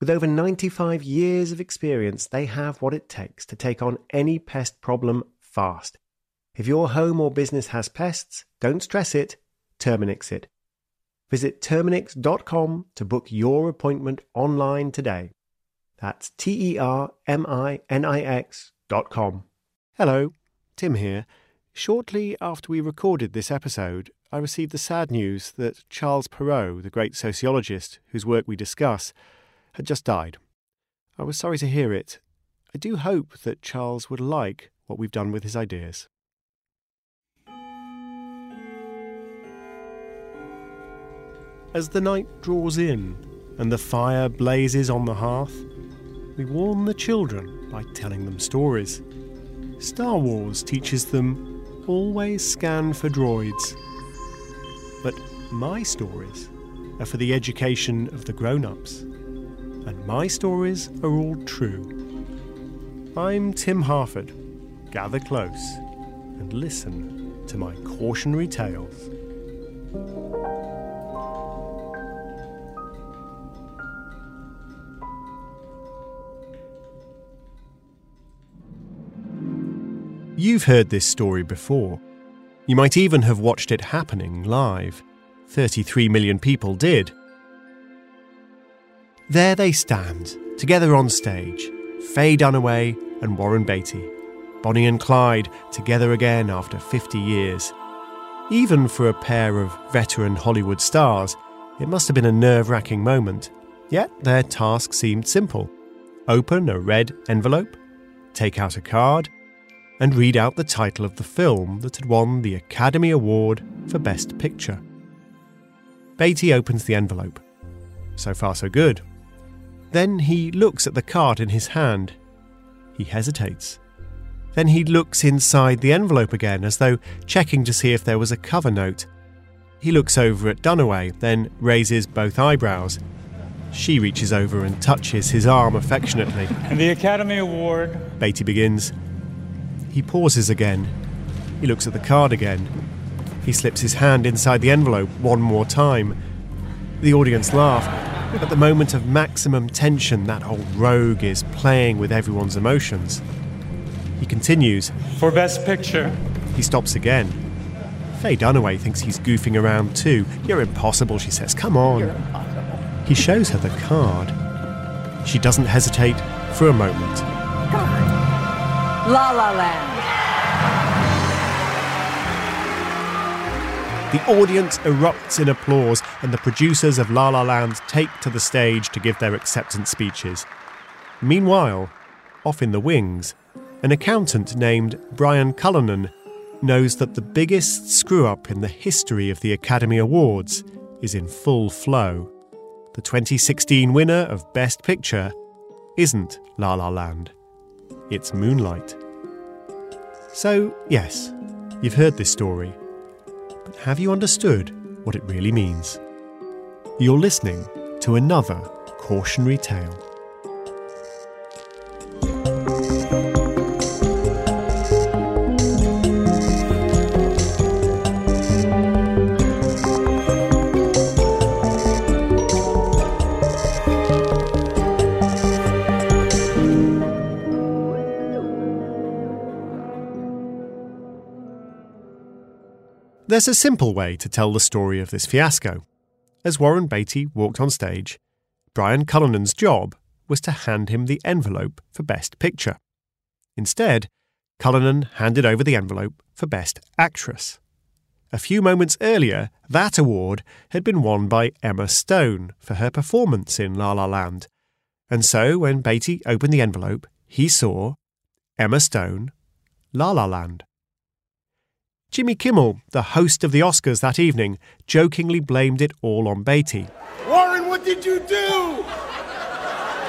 With over 95 years of experience, they have what it takes to take on any pest problem fast if your home or business has pests, don't stress it, Terminix it. Visit Terminix.com to book your appointment online today. That's T E R M I N I X dot com. Hello, Tim here. Shortly after we recorded this episode, I received the sad news that Charles Perrow, the great sociologist whose work we discuss, had just died. I was sorry to hear it. I do hope that Charles would like what we've done with his ideas. As the night draws in and the fire blazes on the hearth, we warn the children by telling them stories. Star Wars teaches them always scan for droids. But my stories are for the education of the grown ups, and my stories are all true. I'm Tim Harford. Gather close and listen to my cautionary tales. You've heard this story before. You might even have watched it happening live. 33 million people did. There they stand, together on stage Faye Dunaway and Warren Beatty. Bonnie and Clyde together again after 50 years. Even for a pair of veteran Hollywood stars, it must have been a nerve wracking moment. Yet their task seemed simple open a red envelope, take out a card, and read out the title of the film that had won the Academy Award for Best Picture. Beatty opens the envelope. So far, so good. Then he looks at the card in his hand. He hesitates. Then he looks inside the envelope again, as though checking to see if there was a cover note. He looks over at Dunaway, then raises both eyebrows. She reaches over and touches his arm affectionately. And the Academy Award. Beatty begins. He pauses again. He looks at the card again. He slips his hand inside the envelope one more time. The audience laugh. At the moment of maximum tension, that old rogue is playing with everyone's emotions. He continues. For Best Picture. He stops again. Faye Dunaway thinks he's goofing around too. You're impossible, she says. Come on. He shows her the card. She doesn't hesitate for a moment. La La Land. The audience erupts in applause, and the producers of La La Land take to the stage to give their acceptance speeches. Meanwhile, off in the wings, an accountant named Brian Cullinan knows that the biggest screw up in the history of the Academy Awards is in full flow. The 2016 winner of Best Picture isn't La La Land, it's Moonlight. So, yes, you've heard this story, have you understood what it really means? You're listening to another cautionary tale. There's a simple way to tell the story of this fiasco. As Warren Beatty walked on stage, Brian Cullinan's job was to hand him the envelope for Best Picture. Instead, Cullinan handed over the envelope for Best Actress. A few moments earlier, that award had been won by Emma Stone for her performance in La La Land. And so, when Beatty opened the envelope, he saw Emma Stone, La La Land. Jimmy Kimmel, the host of the Oscars that evening, jokingly blamed it all on Beatty. Warren, what did you do?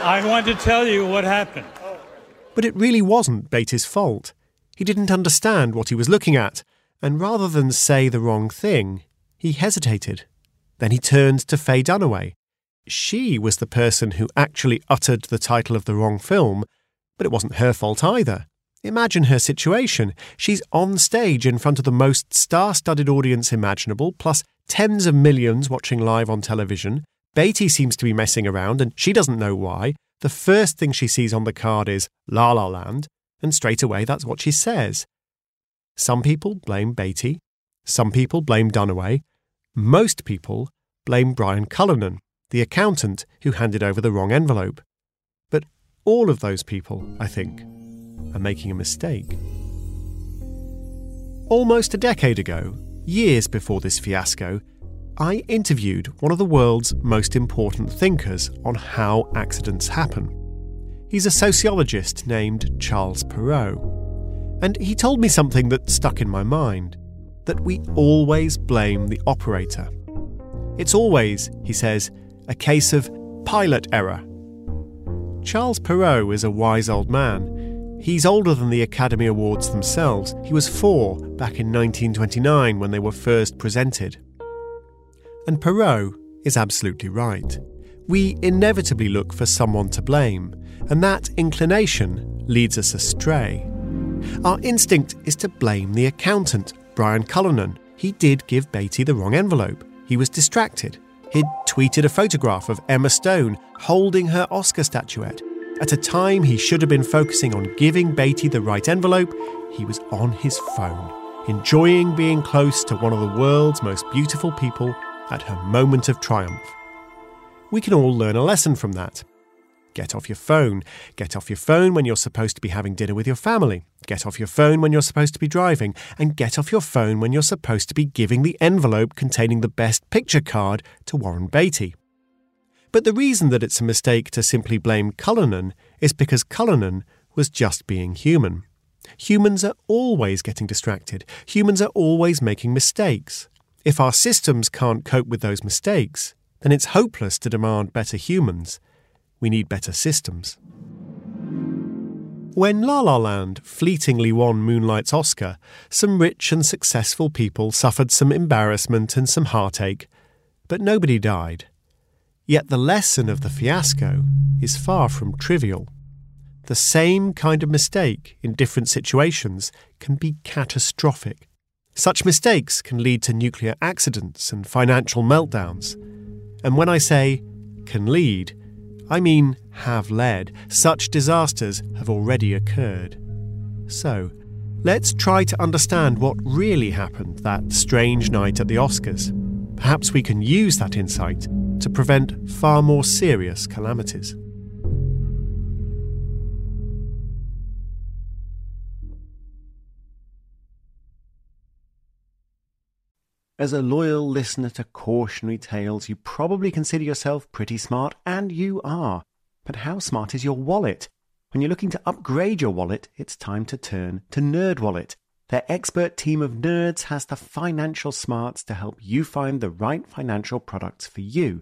I want to tell you what happened. But it really wasn't Beatty's fault. He didn't understand what he was looking at, and rather than say the wrong thing, he hesitated. Then he turned to Faye Dunaway. She was the person who actually uttered the title of the wrong film, but it wasn't her fault either. Imagine her situation. She's on stage in front of the most star studded audience imaginable, plus tens of millions watching live on television. Beatty seems to be messing around, and she doesn't know why. The first thing she sees on the card is La La Land, and straight away that's what she says. Some people blame Beatty, some people blame Dunaway, most people blame Brian Cullinan, the accountant who handed over the wrong envelope. But all of those people, I think, are making a mistake. Almost a decade ago, years before this fiasco, I interviewed one of the world's most important thinkers on how accidents happen. He's a sociologist named Charles Perrow. And he told me something that stuck in my mind that we always blame the operator. It's always, he says, a case of pilot error. Charles Perrow is a wise old man. He's older than the Academy Awards themselves. He was four back in 1929 when they were first presented. And Perrow is absolutely right. We inevitably look for someone to blame, and that inclination leads us astray. Our instinct is to blame the accountant, Brian Cullinan. He did give Beatty the wrong envelope. He was distracted. He'd tweeted a photograph of Emma Stone holding her Oscar statuette. At a time he should have been focusing on giving Beatty the right envelope, he was on his phone, enjoying being close to one of the world's most beautiful people at her moment of triumph. We can all learn a lesson from that. Get off your phone. Get off your phone when you're supposed to be having dinner with your family. Get off your phone when you're supposed to be driving. And get off your phone when you're supposed to be giving the envelope containing the best picture card to Warren Beatty. But the reason that it's a mistake to simply blame Cullinan is because Cullinan was just being human. Humans are always getting distracted. Humans are always making mistakes. If our systems can't cope with those mistakes, then it's hopeless to demand better humans. We need better systems. When La La Land fleetingly won Moonlight's Oscar, some rich and successful people suffered some embarrassment and some heartache, but nobody died. Yet the lesson of the fiasco is far from trivial. The same kind of mistake in different situations can be catastrophic. Such mistakes can lead to nuclear accidents and financial meltdowns. And when I say can lead, I mean have led. Such disasters have already occurred. So, let's try to understand what really happened that strange night at the Oscars. Perhaps we can use that insight to prevent far more serious calamities. As a loyal listener to cautionary tales, you probably consider yourself pretty smart, and you are. But how smart is your wallet? When you're looking to upgrade your wallet, it's time to turn to NerdWallet. Their expert team of nerds has the financial smarts to help you find the right financial products for you.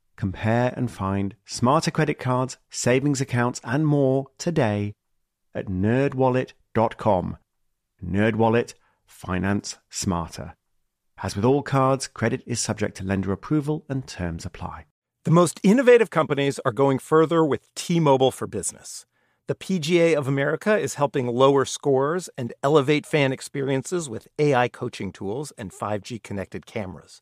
Compare and find smarter credit cards, savings accounts, and more today at nerdwallet.com. Nerdwallet, finance smarter. As with all cards, credit is subject to lender approval and terms apply. The most innovative companies are going further with T Mobile for Business. The PGA of America is helping lower scores and elevate fan experiences with AI coaching tools and 5G connected cameras.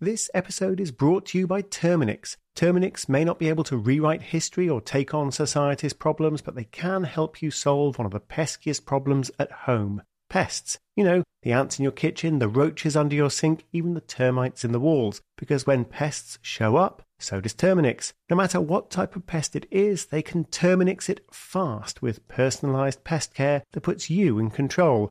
This episode is brought to you by Terminix. Terminix may not be able to rewrite history or take on society's problems, but they can help you solve one of the peskiest problems at home pests. You know, the ants in your kitchen, the roaches under your sink, even the termites in the walls. Because when pests show up, so does Terminix. No matter what type of pest it is, they can Terminix it fast with personalized pest care that puts you in control.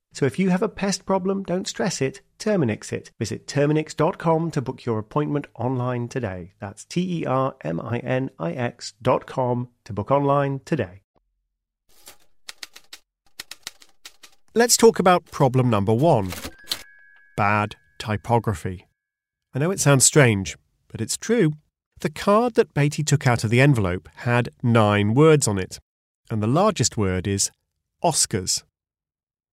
So if you have a pest problem, don't stress it, Terminix it. Visit Terminix.com to book your appointment online today. That's T E R M I N I X.com to book online today. Let's talk about problem number one bad typography. I know it sounds strange, but it's true. The card that Beatty took out of the envelope had nine words on it, and the largest word is Oscars.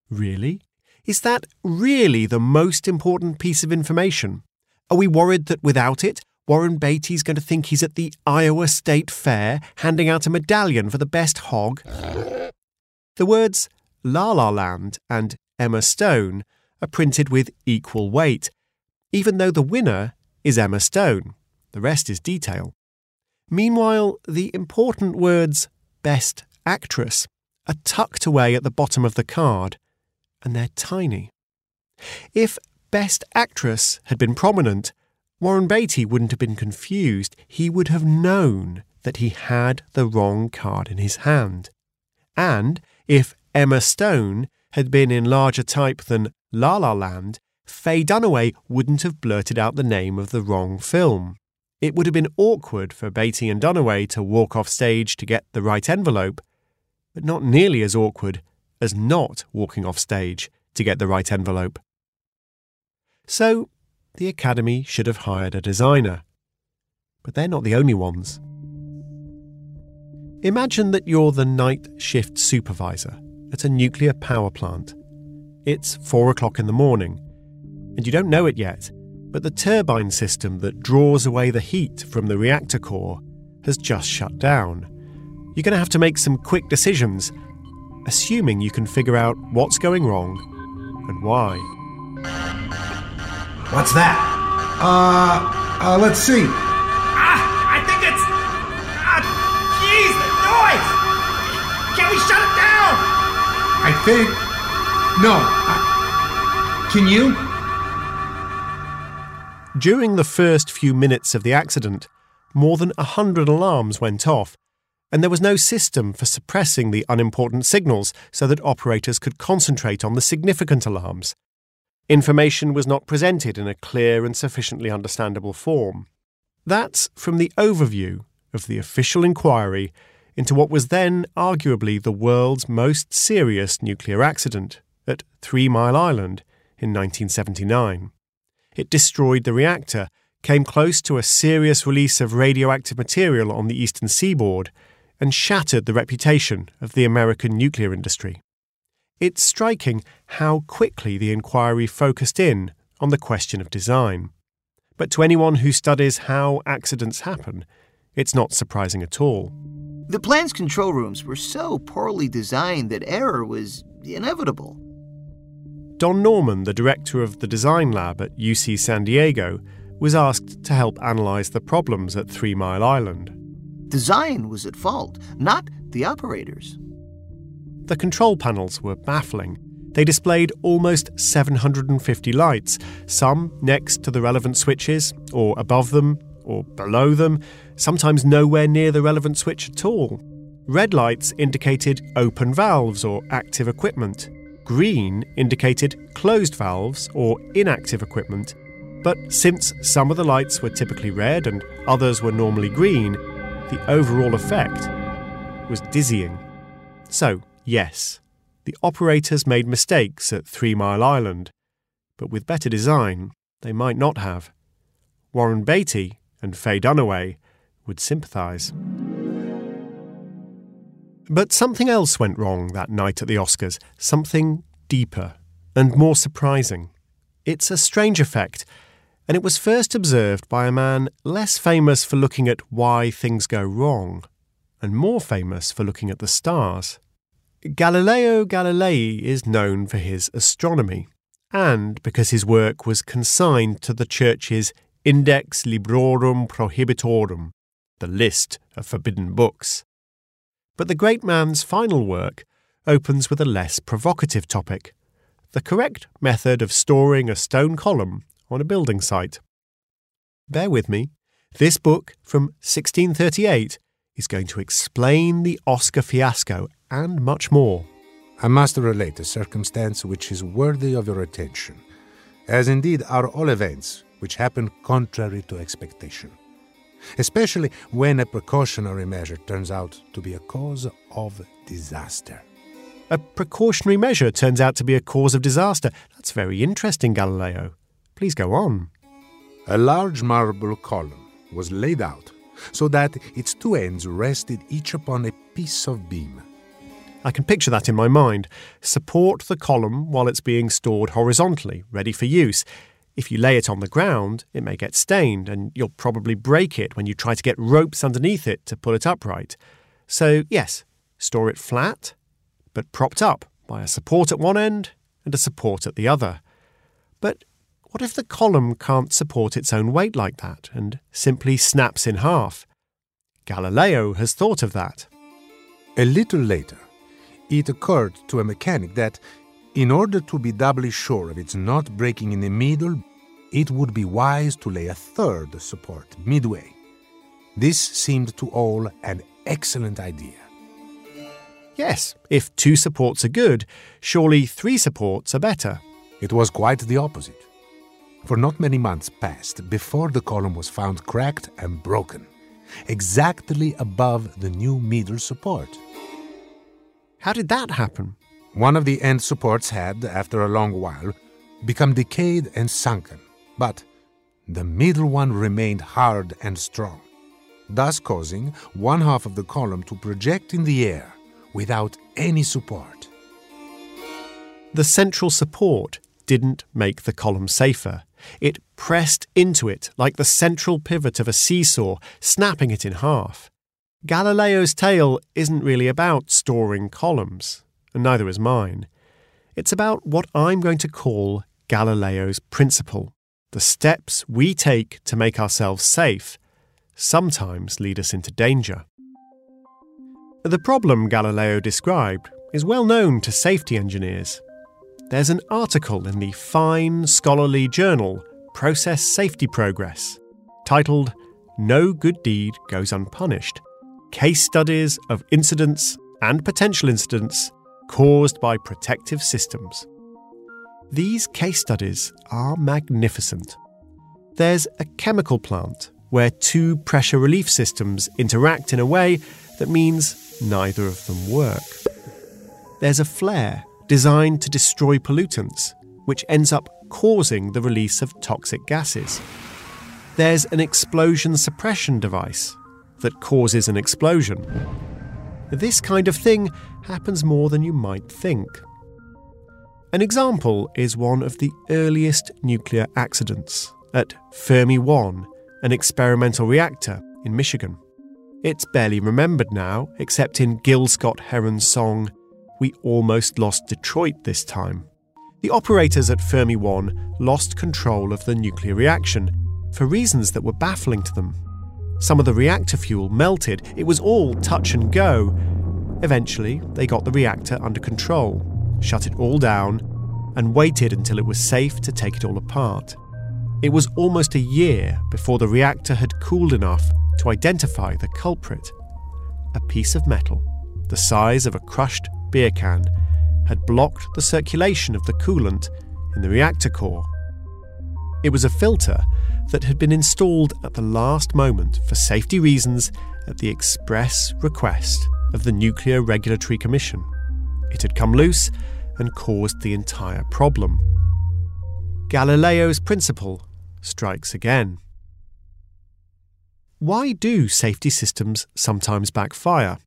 Really? Is that really the most important piece of information? Are we worried that without it, Warren Beatty's going to think he's at the Iowa State Fair handing out a medallion for the best hog? The words La La Land and Emma Stone are printed with equal weight, even though the winner is Emma Stone. The rest is detail. Meanwhile, the important words Best Actress are tucked away at the bottom of the card and they're tiny. If Best Actress had been prominent, Warren Beatty wouldn't have been confused. He would have known that he had the wrong card in his hand. And if Emma Stone had been in larger type than La La Land, Faye Dunaway wouldn't have blurted out the name of the wrong film. It would have been awkward for Beatty and Dunaway to walk off stage to get the right envelope, but not nearly as awkward as not walking off stage to get the right envelope. So, the Academy should have hired a designer. But they're not the only ones. Imagine that you're the night shift supervisor at a nuclear power plant. It's four o'clock in the morning, and you don't know it yet, but the turbine system that draws away the heat from the reactor core has just shut down. You're going to have to make some quick decisions assuming you can figure out what's going wrong and why. What's that? Uh, uh, let's see. Ah, I think it's. Ah, jeez, the noise! Can we shut it down? I think. No. I, can you? During the first few minutes of the accident, more than a hundred alarms went off, and there was no system for suppressing the unimportant signals so that operators could concentrate on the significant alarms. Information was not presented in a clear and sufficiently understandable form. That's from the overview of the official inquiry into what was then arguably the world's most serious nuclear accident at Three Mile Island in 1979. It destroyed the reactor, came close to a serious release of radioactive material on the eastern seaboard, and shattered the reputation of the American nuclear industry. It's striking how quickly the inquiry focused in on the question of design. But to anyone who studies how accidents happen, it's not surprising at all. The plant's control rooms were so poorly designed that error was inevitable. Don Norman, the director of the design lab at UC San Diego, was asked to help analyze the problems at Three Mile Island. Design was at fault, not the operators. The control panels were baffling. They displayed almost 750 lights, some next to the relevant switches, or above them, or below them, sometimes nowhere near the relevant switch at all. Red lights indicated open valves or active equipment. Green indicated closed valves or inactive equipment. But since some of the lights were typically red and others were normally green, the overall effect was dizzying. So, yes, the operators made mistakes at Three Mile Island, but with better design, they might not have. Warren Beatty and Faye Dunaway would sympathise. But something else went wrong that night at the Oscars, something deeper and more surprising. It's a strange effect, and it was first observed by a man less famous for looking at why things go wrong, and more famous for looking at the stars. Galileo Galilei is known for his astronomy, and because his work was consigned to the Church's Index Librorum Prohibitorum, the list of forbidden books. But the great man's final work opens with a less provocative topic the correct method of storing a stone column on a building site. Bear with me. This book from 1638 is going to explain the Oscar fiasco and much more. I must relate a circumstance which is worthy of your attention, as indeed are all events which happen contrary to expectation especially when a precautionary measure turns out to be a cause of disaster. A precautionary measure turns out to be a cause of disaster. That's very interesting, Galileo. Please go on. A large marble column was laid out so that its two ends rested each upon a piece of beam. I can picture that in my mind. Support the column while it's being stored horizontally, ready for use. If you lay it on the ground, it may get stained, and you'll probably break it when you try to get ropes underneath it to pull it upright. So, yes, store it flat, but propped up by a support at one end and a support at the other. But what if the column can't support its own weight like that and simply snaps in half? Galileo has thought of that. A little later, it occurred to a mechanic that, in order to be doubly sure of its not breaking in the middle, it would be wise to lay a third support midway. This seemed to all an excellent idea. Yes, if two supports are good, surely three supports are better. It was quite the opposite. For not many months passed before the column was found cracked and broken, exactly above the new middle support. How did that happen? One of the end supports had, after a long while, become decayed and sunken, but the middle one remained hard and strong, thus causing one half of the column to project in the air without any support. The central support didn't make the column safer. It pressed into it like the central pivot of a seesaw, snapping it in half. Galileo's tale isn't really about storing columns, and neither is mine. It's about what I'm going to call Galileo's principle. The steps we take to make ourselves safe sometimes lead us into danger. The problem Galileo described is well known to safety engineers. There's an article in the fine scholarly journal Process Safety Progress titled No Good Deed Goes Unpunished Case Studies of Incidents and Potential Incidents Caused by Protective Systems. These case studies are magnificent. There's a chemical plant where two pressure relief systems interact in a way that means neither of them work. There's a flare designed to destroy pollutants, which ends up causing the release of toxic gases. There's an explosion suppression device that causes an explosion. This kind of thing happens more than you might think. An example is one of the earliest nuclear accidents at Fermi 1, an experimental reactor in Michigan. It's barely remembered now, except in Gil Scott Heron's song, We Almost Lost Detroit This Time. The operators at Fermi 1 lost control of the nuclear reaction for reasons that were baffling to them. Some of the reactor fuel melted, it was all touch and go. Eventually, they got the reactor under control shut it all down, and waited until it was safe to take it all apart. It was almost a year before the reactor had cooled enough to identify the culprit. A piece of metal, the size of a crushed beer can, had blocked the circulation of the coolant in the reactor core. It was a filter that had been installed at the last moment for safety reasons at the express request of the Nuclear Regulatory Commission. It had come loose and caused the entire problem. Galileo's principle strikes again. Why do safety systems sometimes backfire?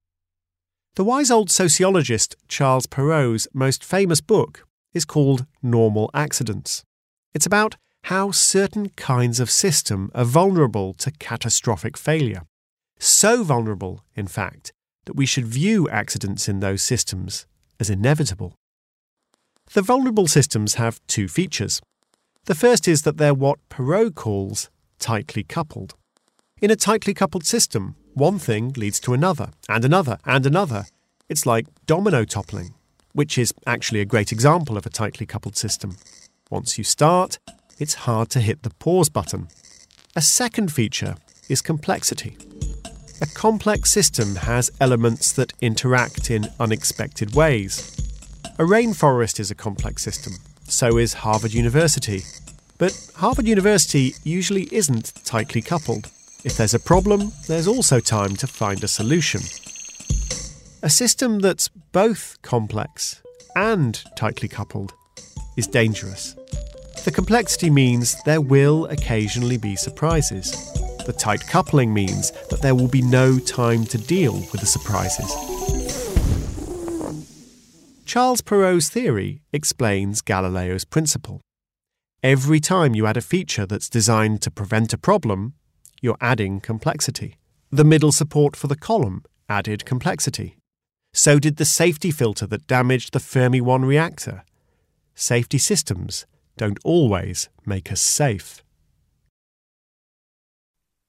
The wise old sociologist Charles Perrow's most famous book is called Normal Accidents. It's about how certain kinds of system are vulnerable to catastrophic failure. So vulnerable, in fact, that we should view accidents in those systems as inevitable. The vulnerable systems have two features. The first is that they're what Perrow calls tightly coupled. In a tightly coupled system, one thing leads to another, and another, and another. It's like domino toppling, which is actually a great example of a tightly coupled system. Once you start, it's hard to hit the pause button. A second feature is complexity. A complex system has elements that interact in unexpected ways. A rainforest is a complex system, so is Harvard University. But Harvard University usually isn't tightly coupled. If there's a problem, there's also time to find a solution. A system that's both complex and tightly coupled is dangerous. The complexity means there will occasionally be surprises. The tight coupling means that there will be no time to deal with the surprises. Charles Perrow's theory explains Galileo's principle. Every time you add a feature that's designed to prevent a problem, you're adding complexity. The middle support for the column added complexity. So did the safety filter that damaged the Fermi 1 reactor. Safety systems don't always make us safe.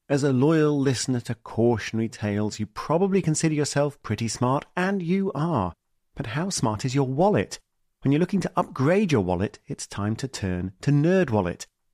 As a loyal listener to cautionary tales, you probably consider yourself pretty smart, and you are. But how smart is your wallet? When you're looking to upgrade your wallet, it's time to turn to NerdWallet.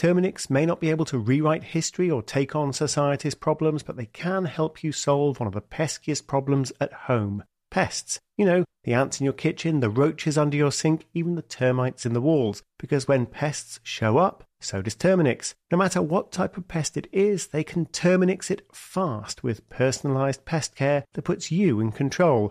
Terminix may not be able to rewrite history or take on society's problems, but they can help you solve one of the peskiest problems at home pests. You know, the ants in your kitchen, the roaches under your sink, even the termites in the walls. Because when pests show up, so does Terminix. No matter what type of pest it is, they can Terminix it fast with personalized pest care that puts you in control.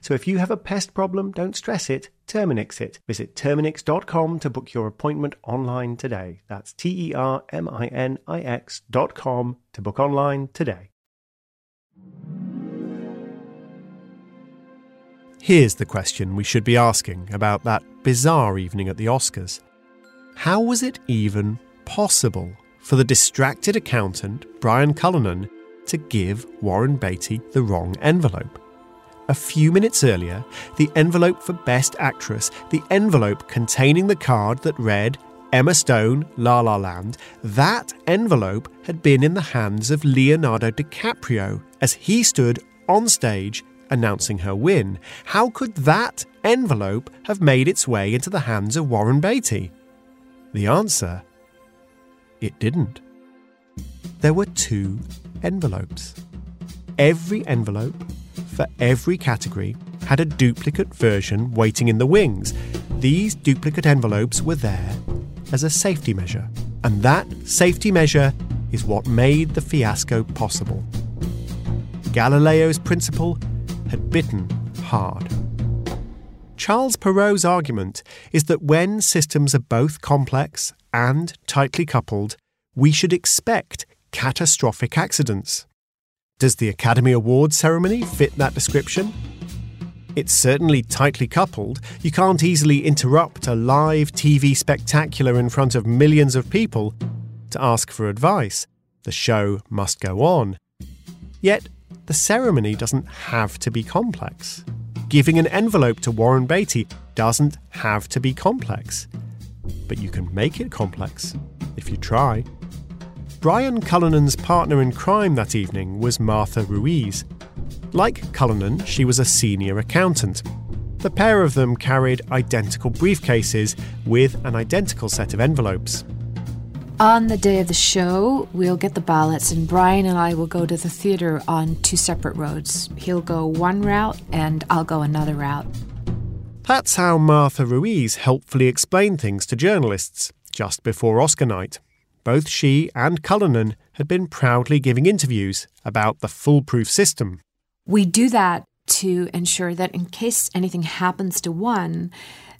So if you have a pest problem, don't stress it, Terminix it. Visit Terminix.com to book your appointment online today. That's T E R M I N I X.com to book online today. Here's the question we should be asking about that bizarre evening at the Oscars. How was it even possible for the distracted accountant, Brian Cullinan, to give Warren Beatty the wrong envelope? A few minutes earlier, the envelope for Best Actress, the envelope containing the card that read Emma Stone, La La Land, that envelope had been in the hands of Leonardo DiCaprio as he stood on stage announcing her win. How could that envelope have made its way into the hands of Warren Beatty? The answer it didn't. There were two envelopes. Every envelope for every category had a duplicate version waiting in the wings. These duplicate envelopes were there as a safety measure, and that safety measure is what made the fiasco possible. Galileo's principle had bitten hard. Charles Perrow's argument is that when systems are both complex and tightly coupled, we should expect catastrophic accidents. Does the Academy Awards ceremony fit that description? It's certainly tightly coupled. You can't easily interrupt a live TV spectacular in front of millions of people to ask for advice. The show must go on. Yet, the ceremony doesn't have to be complex. Giving an envelope to Warren Beatty doesn't have to be complex. But you can make it complex if you try. Brian Cullinan's partner in crime that evening was Martha Ruiz. Like Cullinan, she was a senior accountant. The pair of them carried identical briefcases with an identical set of envelopes. On the day of the show, we'll get the ballots, and Brian and I will go to the theater on two separate roads. He'll go one route, and I'll go another route. That's how Martha Ruiz helpfully explained things to journalists just before Oscar night. Both she and Cullinan had been proudly giving interviews about the foolproof system. We do that to ensure that in case anything happens to one,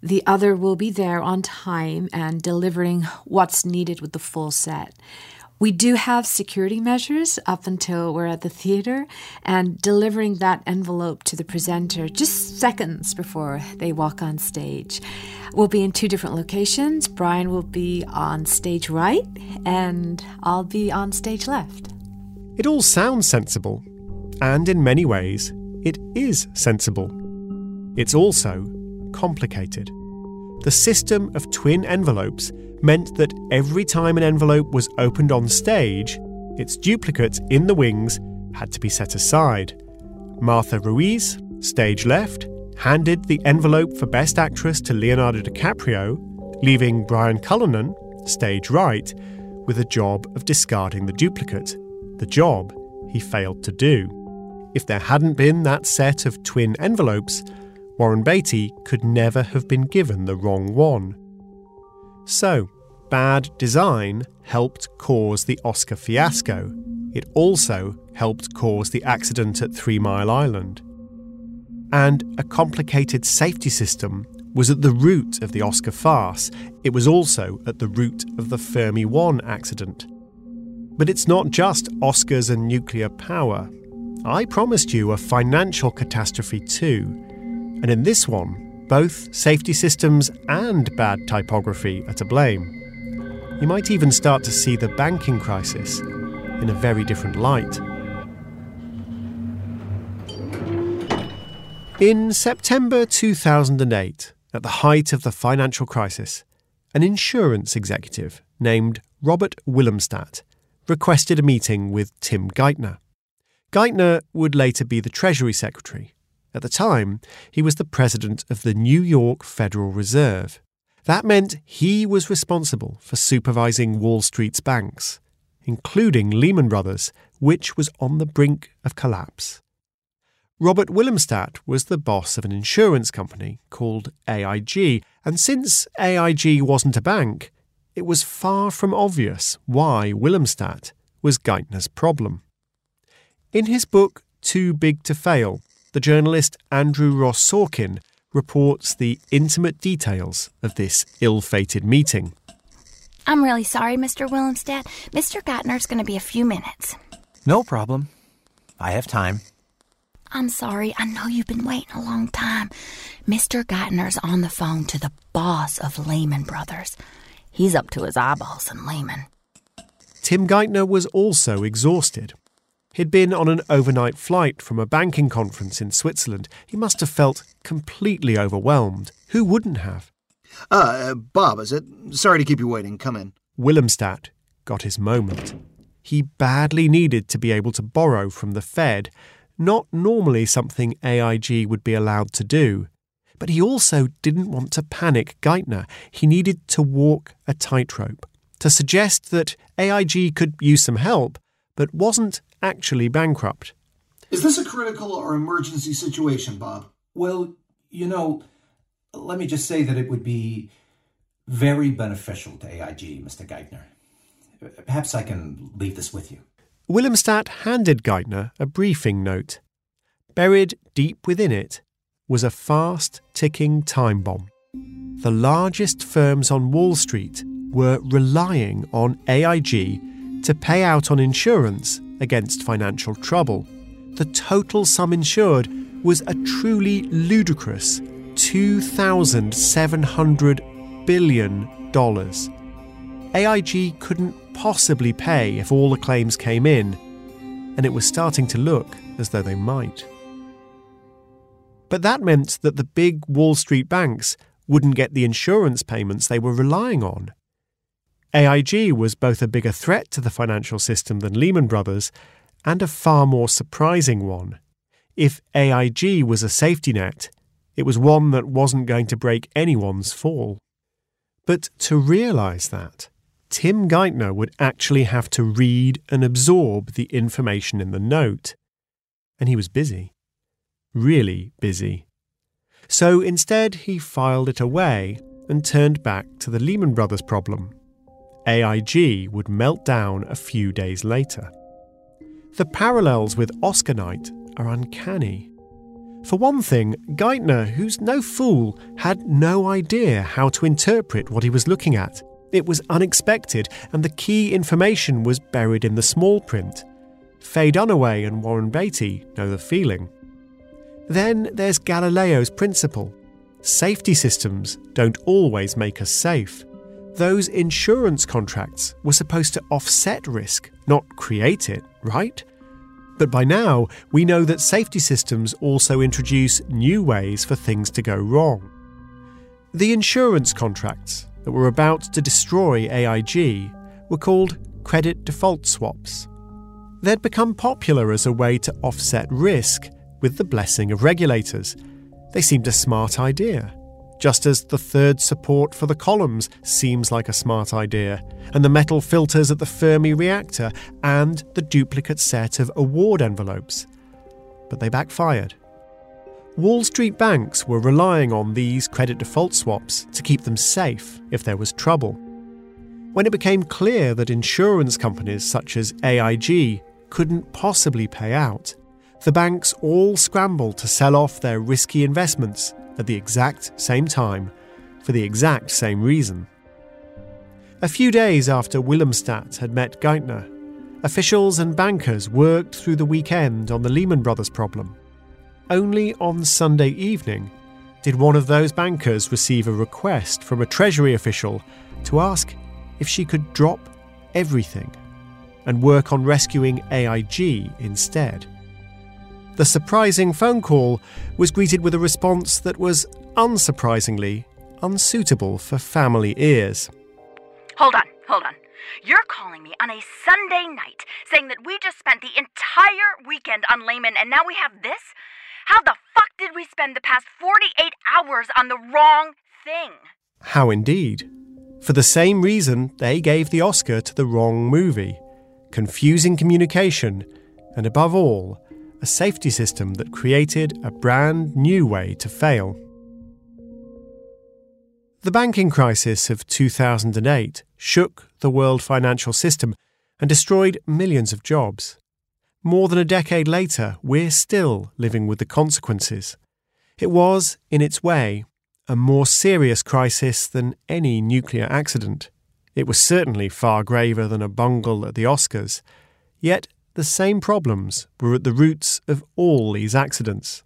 the other will be there on time and delivering what's needed with the full set. We do have security measures up until we're at the theater and delivering that envelope to the presenter just seconds before they walk on stage. We'll be in two different locations. Brian will be on stage right and I'll be on stage left. It all sounds sensible, and in many ways, it is sensible. It's also complicated. The system of twin envelopes meant that every time an envelope was opened on stage, its duplicate in the wings had to be set aside. Martha Ruiz, stage left, handed the envelope for Best Actress to Leonardo DiCaprio, leaving Brian Cullinan, stage right, with the job of discarding the duplicate, the job he failed to do. If there hadn't been that set of twin envelopes, Warren Beatty could never have been given the wrong one. So, bad design helped cause the Oscar fiasco. It also helped cause the accident at Three Mile Island. And a complicated safety system was at the root of the Oscar farce. It was also at the root of the Fermi 1 accident. But it's not just Oscars and nuclear power. I promised you a financial catastrophe too. And in this one, both safety systems and bad typography are to blame. You might even start to see the banking crisis in a very different light. In September 2008, at the height of the financial crisis, an insurance executive named Robert Willumstad requested a meeting with Tim Geithner. Geithner would later be the Treasury Secretary at the time, he was the president of the New York Federal Reserve. That meant he was responsible for supervising Wall Street's banks, including Lehman Brothers, which was on the brink of collapse. Robert Willumstad was the boss of an insurance company called AIG, and since AIG wasn't a bank, it was far from obvious why Willumstad was Geithner's problem. In his book Too Big to Fail, the journalist Andrew Ross Sorkin reports the intimate details of this ill fated meeting. I'm really sorry, Mr. Willumstad. Mr. Geithner's going to be a few minutes. No problem. I have time. I'm sorry. I know you've been waiting a long time. Mr. Geithner's on the phone to the boss of Lehman Brothers. He's up to his eyeballs in Lehman. Tim Geithner was also exhausted. He'd been on an overnight flight from a banking conference in Switzerland. He must have felt completely overwhelmed. Who wouldn't have? Uh, Bob, is it? Sorry to keep you waiting. Come in. Willumstad got his moment. He badly needed to be able to borrow from the Fed, not normally something AIG would be allowed to do. But he also didn't want to panic Geithner. He needed to walk a tightrope, to suggest that AIG could use some help, but wasn't actually bankrupt. Is this a critical or emergency situation, Bob? Well, you know, let me just say that it would be very beneficial to AIG, Mr. Geithner. Perhaps I can leave this with you. Willumstad handed Geithner a briefing note. Buried deep within it was a fast ticking time bomb. The largest firms on Wall Street were relying on AIG to pay out on insurance against financial trouble. The total sum insured was a truly ludicrous $2,700 billion. AIG couldn't possibly pay if all the claims came in, and it was starting to look as though they might. But that meant that the big Wall Street banks wouldn't get the insurance payments they were relying on. AIG was both a bigger threat to the financial system than Lehman Brothers and a far more surprising one. If AIG was a safety net, it was one that wasn't going to break anyone's fall. But to realise that, Tim Geithner would actually have to read and absorb the information in the note. And he was busy. Really busy. So instead, he filed it away and turned back to the Lehman Brothers problem. AIG would melt down a few days later. The parallels with Oscar Night are uncanny. For one thing, Geithner, who's no fool, had no idea how to interpret what he was looking at. It was unexpected, and the key information was buried in the small print. Faye Dunaway and Warren Beatty know the feeling. Then there's Galileo's principle safety systems don't always make us safe. Those insurance contracts were supposed to offset risk, not create it, right? But by now, we know that safety systems also introduce new ways for things to go wrong. The insurance contracts that were about to destroy AIG were called credit default swaps. They'd become popular as a way to offset risk with the blessing of regulators. They seemed a smart idea, just as the third support for the columns seems like a smart idea, and the metal filters at the Fermi reactor, and the duplicate set of award envelopes. But they backfired. Wall Street banks were relying on these credit default swaps to keep them safe if there was trouble. When it became clear that insurance companies such as AIG couldn't possibly pay out, the banks all scrambled to sell off their risky investments at the exact same time for the exact same reason. A few days after Willumstad had met Geithner, officials and bankers worked through the weekend on the Lehman Brothers problem. Only on Sunday evening did one of those bankers receive a request from a Treasury official to ask if she could drop everything and work on rescuing AIG instead. The surprising phone call was greeted with a response that was unsurprisingly unsuitable for family ears. Hold on, hold on. You're calling me on a Sunday night saying that we just spent the entire weekend on Lehman and now we have this? How the fuck did we spend the past 48 hours on the wrong thing? How indeed. For the same reason they gave the Oscar to the wrong movie confusing communication, and above all, a safety system that created a brand new way to fail. The banking crisis of 2008 shook the world financial system and destroyed millions of jobs. More than a decade later, we're still living with the consequences. It was, in its way, a more serious crisis than any nuclear accident. It was certainly far graver than a bungle at the Oscars. Yet the same problems were at the roots of all these accidents.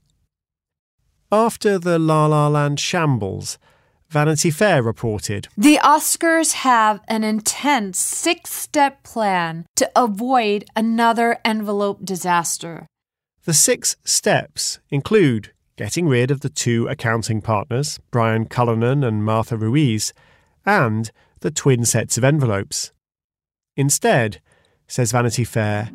After the La La Land shambles, Vanity Fair reported The Oscars have an intense six step plan to avoid another envelope disaster. The six steps include getting rid of the two accounting partners, Brian Cullinan and Martha Ruiz, and the twin sets of envelopes. Instead, says Vanity Fair,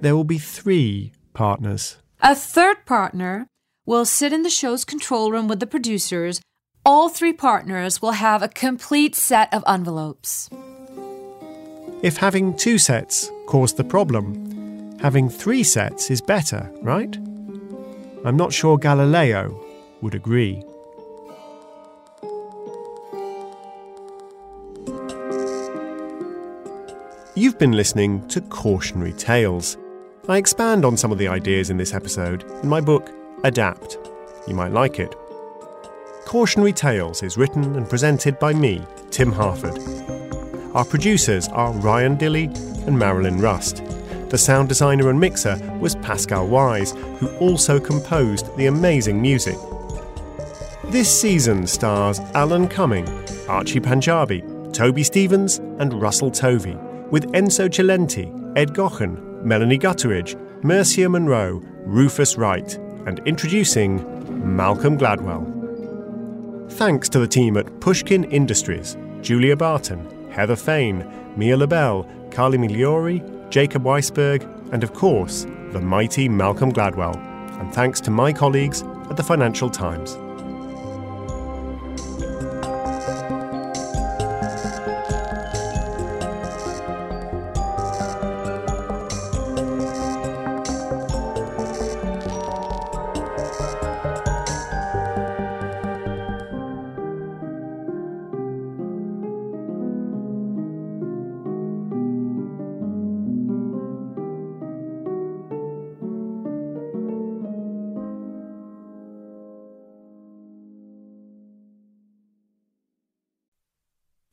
there will be three partners. A third partner will sit in the show's control room with the producers. All three partners will have a complete set of envelopes. If having two sets caused the problem, having three sets is better, right? I'm not sure Galileo would agree. You've been listening to Cautionary Tales. I expand on some of the ideas in this episode in my book, Adapt. You might like it. Cautionary Tales is written and presented by me, Tim Harford. Our producers are Ryan Dilley and Marilyn Rust. The sound designer and mixer was Pascal Wyse, who also composed the amazing music. This season stars Alan Cumming, Archie Panjabi, Toby Stephens, and Russell Tovey, with Enzo Cilenti, Ed Gaughan, Melanie Gutteridge, Mircea Monroe, Rufus Wright, and introducing Malcolm Gladwell. Thanks to the team at Pushkin Industries, Julia Barton, Heather Fain, Mia Lobel, Carly Migliori, Jacob Weisberg, and of course, the mighty Malcolm Gladwell. And thanks to my colleagues at the Financial Times.